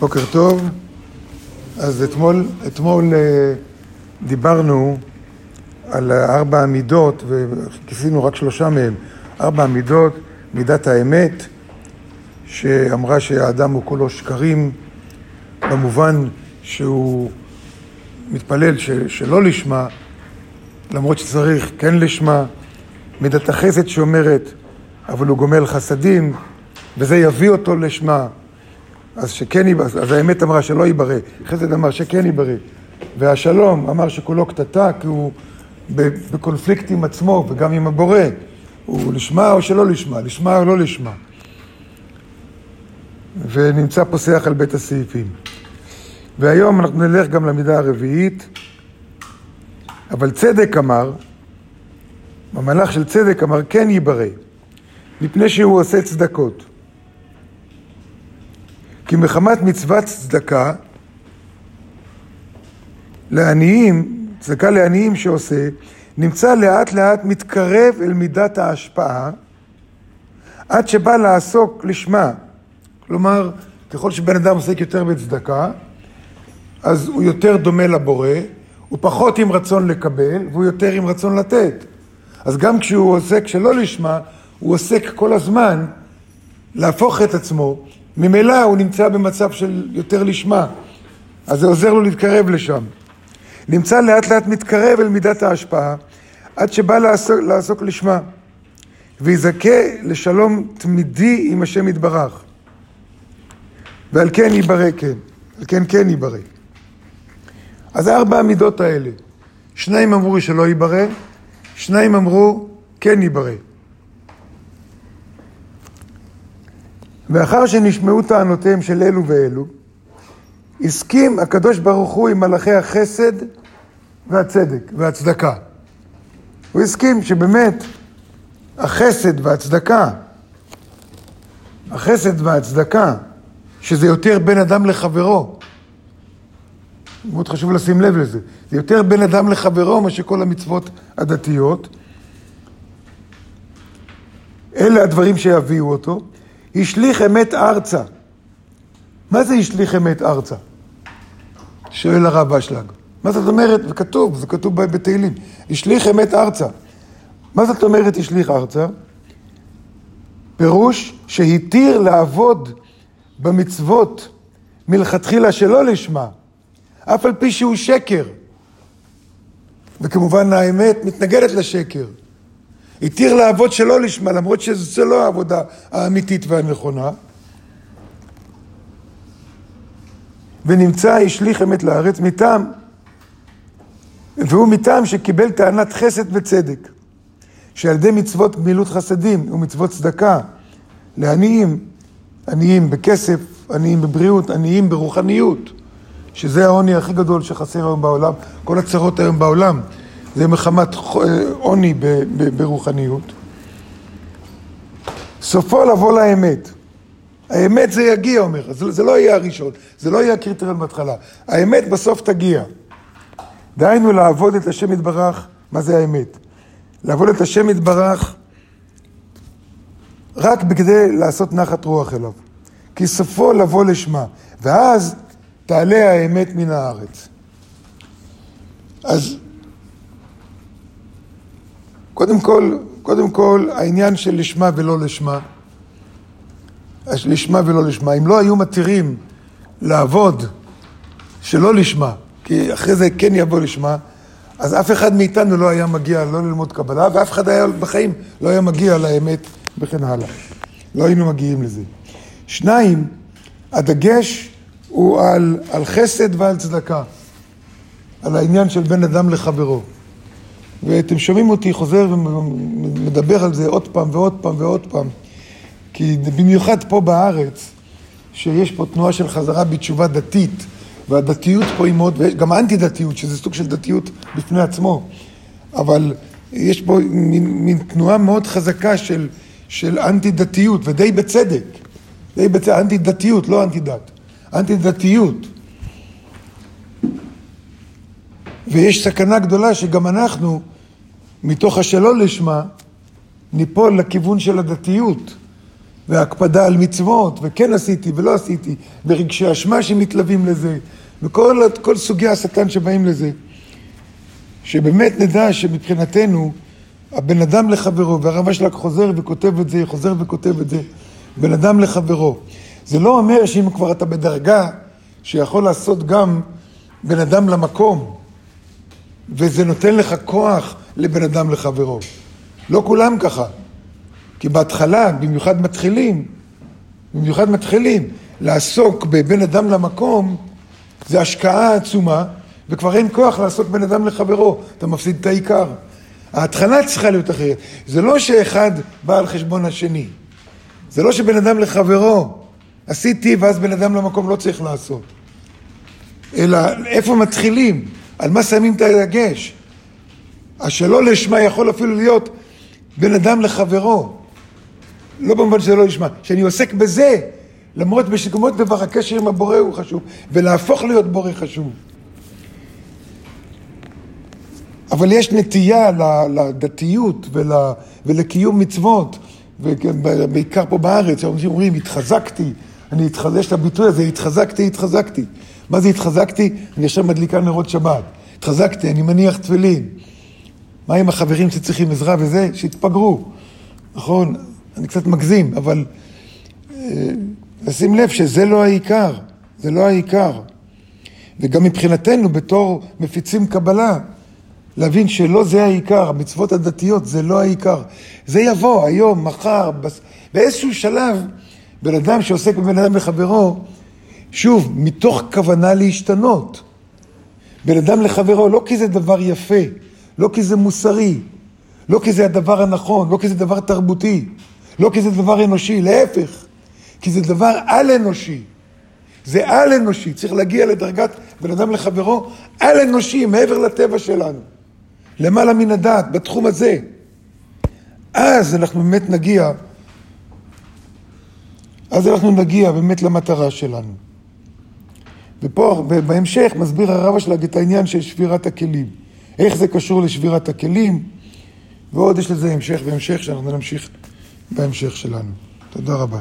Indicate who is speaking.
Speaker 1: בוקר טוב. אז אתמול, אתמול אה, דיברנו על ארבע המידות, וכיסינו רק שלושה מהם. ארבע המידות, מידת האמת, שאמרה שהאדם הוא כולו שקרים, במובן שהוא מתפלל ש, שלא לשמה, למרות שצריך כן לשמה. מידת החסד שאומרת, אבל הוא גומל חסדים, וזה יביא אותו לשמה. אז שכן ייברא, אז האמת אמרה שלא ייברא, חסד אמר שכן ייברא, והשלום אמר שכולו קטטה, כי הוא בקונפליקט עם עצמו וגם עם הבורא, הוא לשמה או שלא לשמה, לשמה או לא לשמה. ונמצא פוסח על בית הסעיפים. והיום אנחנו נלך גם למידה הרביעית, אבל צדק אמר, במהלך של צדק אמר כן ייברא, מפני שהוא עושה צדקות. כי מחמת מצוות צדקה לעניים, צדקה לעניים שעושה, נמצא לאט לאט מתקרב אל מידת ההשפעה, עד שבא לעסוק לשמה. כלומר, ככל שבן אדם עוסק יותר בצדקה, אז הוא יותר דומה לבורא, הוא פחות עם רצון לקבל, והוא יותר עם רצון לתת. אז גם כשהוא עוסק שלא לשמה, הוא עוסק כל הזמן להפוך את עצמו ממילא הוא נמצא במצב של יותר לשמה, אז זה עוזר לו להתקרב לשם. נמצא לאט לאט מתקרב אל מידת ההשפעה, עד שבא לעסוק, לעסוק לשמה, ויזכה לשלום תמידי עם השם יתברך. ועל כן ייברא כן, על כן כן ייברא. אז ארבע המידות האלה, שניים אמרו שלא ייברא, שניים אמרו כן ייברא. ואחר שנשמעו טענותיהם של אלו ואלו, הסכים הקדוש ברוך הוא עם מלאכי החסד והצדק והצדקה. הוא הסכים שבאמת החסד והצדקה, החסד והצדקה, שזה יותר בין אדם לחברו, מאוד חשוב לשים לב לזה, זה יותר בין אדם לחברו מאשר כל המצוות הדתיות. אלה הדברים שיביאו אותו. השליך אמת ארצה. מה זה השליך אמת ארצה? שואל הרב אשלג. מה זאת אומרת? וכתוב, זה כתוב בתהילים. השליך אמת ארצה. מה זאת אומרת השליך ארצה? פירוש שהתיר לעבוד במצוות מלכתחילה שלא לשמה, אף על פי שהוא שקר. וכמובן האמת מתנגדת לשקר. התיר לעבוד שלא לשמה, למרות שזו לא העבודה האמיתית והנכונה. ונמצא השליך אמת לארץ מטעם, והוא מטעם שקיבל טענת חסד וצדק, שעל ידי מצוות גמילות חסדים ומצוות צדקה לעניים, עניים בכסף, עניים בבריאות, עניים ברוחניות, שזה העוני הכי גדול שחסר היום בעולם, כל הצרות היום בעולם. זה מחמת עוני ברוחניות. סופו לבוא לאמת. האמת זה יגיע, אומר, זה, זה לא יהיה הראשון, זה לא יהיה הקריטריון בהתחלה. האמת בסוף תגיע. דהיינו לעבוד את השם יתברך, מה זה האמת? לעבוד את השם יתברך רק בכדי לעשות נחת רוח אליו. כי סופו לבוא לשמה, ואז תעלה האמת מן הארץ. אז קודם כל, קודם כל, העניין של לשמה ולא לשמה, לשמה ולא לשמה, אם לא היו מתירים לעבוד שלא לשמה, כי אחרי זה כן יבוא לשמה, אז אף אחד מאיתנו לא היה מגיע לא ללמוד קבלה, ואף אחד היה בחיים לא היה מגיע לאמת וכן הלאה. לא היינו מגיעים לזה. שניים, הדגש הוא על, על חסד ועל צדקה, על העניין של בין אדם לחברו. ואתם שומעים אותי חוזר ומדבר על זה עוד פעם ועוד פעם ועוד פעם. כי במיוחד פה בארץ, שיש פה תנועה של חזרה בתשובה דתית, והדתיות פה היא מאוד, וגם האנטי דתיות, שזה סוג של דתיות בפני עצמו, אבל יש פה מין, מין תנועה מאוד חזקה של, של אנטי דתיות, ודי בצדק. די בצדק, אנטי דתיות, לא אנטי דת. אנטי דתיות. ויש סכנה גדולה שגם אנחנו, מתוך השלא לשמה, ניפול לכיוון של הדתיות. והקפדה על מצוות, וכן עשיתי ולא עשיתי, ורגשי אשמה שמתלווים לזה, וכל סוגי השטן שבאים לזה. שבאמת נדע שמבחינתנו, הבן אדם לחברו, והרב אשלג חוזר וכותב את זה, חוזר וכותב את זה, בן אדם לחברו. זה לא אומר שאם כבר אתה בדרגה שיכול לעשות גם בן אדם למקום, וזה נותן לך כוח לבן אדם לחברו. לא כולם ככה. כי בהתחלה, במיוחד מתחילים, במיוחד מתחילים, לעסוק בבן אדם למקום, זה השקעה עצומה, וכבר אין כוח לעסוק בן אדם לחברו, אתה מפסיד את העיקר. ההתחלה צריכה להיות אחרת. זה לא שאחד בא על חשבון השני. זה לא שבן אדם לחברו, עשיתי ואז בן אדם למקום לא צריך לעשות. אלא איפה מתחילים, על מה שמים את הדגש. השלא לשמה יכול אפילו להיות בן אדם לחברו. לא במובן שזה לא לשמה, שאני עוסק בזה, למרות בשגמות דבר הקשר עם הבורא הוא חשוב, ולהפוך להיות בורא חשוב. אבל יש נטייה לדתיות ול, ולקיום מצוות, ובעיקר פה בארץ, אנשים אומרים, התחזקתי, אני התחזק, יש את הביטוי הזה, התחזקתי, התחזקתי. מה זה התחזקתי? אני עכשיו מדליקה נרות שבת. התחזקתי, אני מניח תפילין. מה עם החברים שצריכים עזרה וזה? שיתפגרו. נכון, אני קצת מגזים, אבל לשים אה, לב שזה לא העיקר, זה לא העיקר. וגם מבחינתנו, בתור מפיצים קבלה, להבין שלא זה העיקר, המצוות הדתיות זה לא העיקר. זה יבוא היום, מחר, בס... באיזשהו שלב, בן אדם שעוסק בבן אדם לחברו, שוב, מתוך כוונה להשתנות. בן אדם לחברו, לא כי זה דבר יפה, לא כי זה מוסרי, לא כי זה הדבר הנכון, לא כי זה דבר תרבותי, לא כי זה דבר אנושי, להפך, כי זה דבר על-אנושי. זה על-אנושי, צריך להגיע לדרגת בן אדם לחברו, על-אנושי, מעבר לטבע שלנו. למעלה מן הדעת, בתחום הזה. אז אנחנו באמת נגיע, אז אנחנו נגיע באמת למטרה שלנו. ופה, בהמשך, מסביר הרב אשלג את העניין של שבירת הכלים. איך זה קשור לשבירת הכלים, ועוד יש לזה המשך והמשך שאנחנו נמשיך בהמשך שלנו. תודה רבה.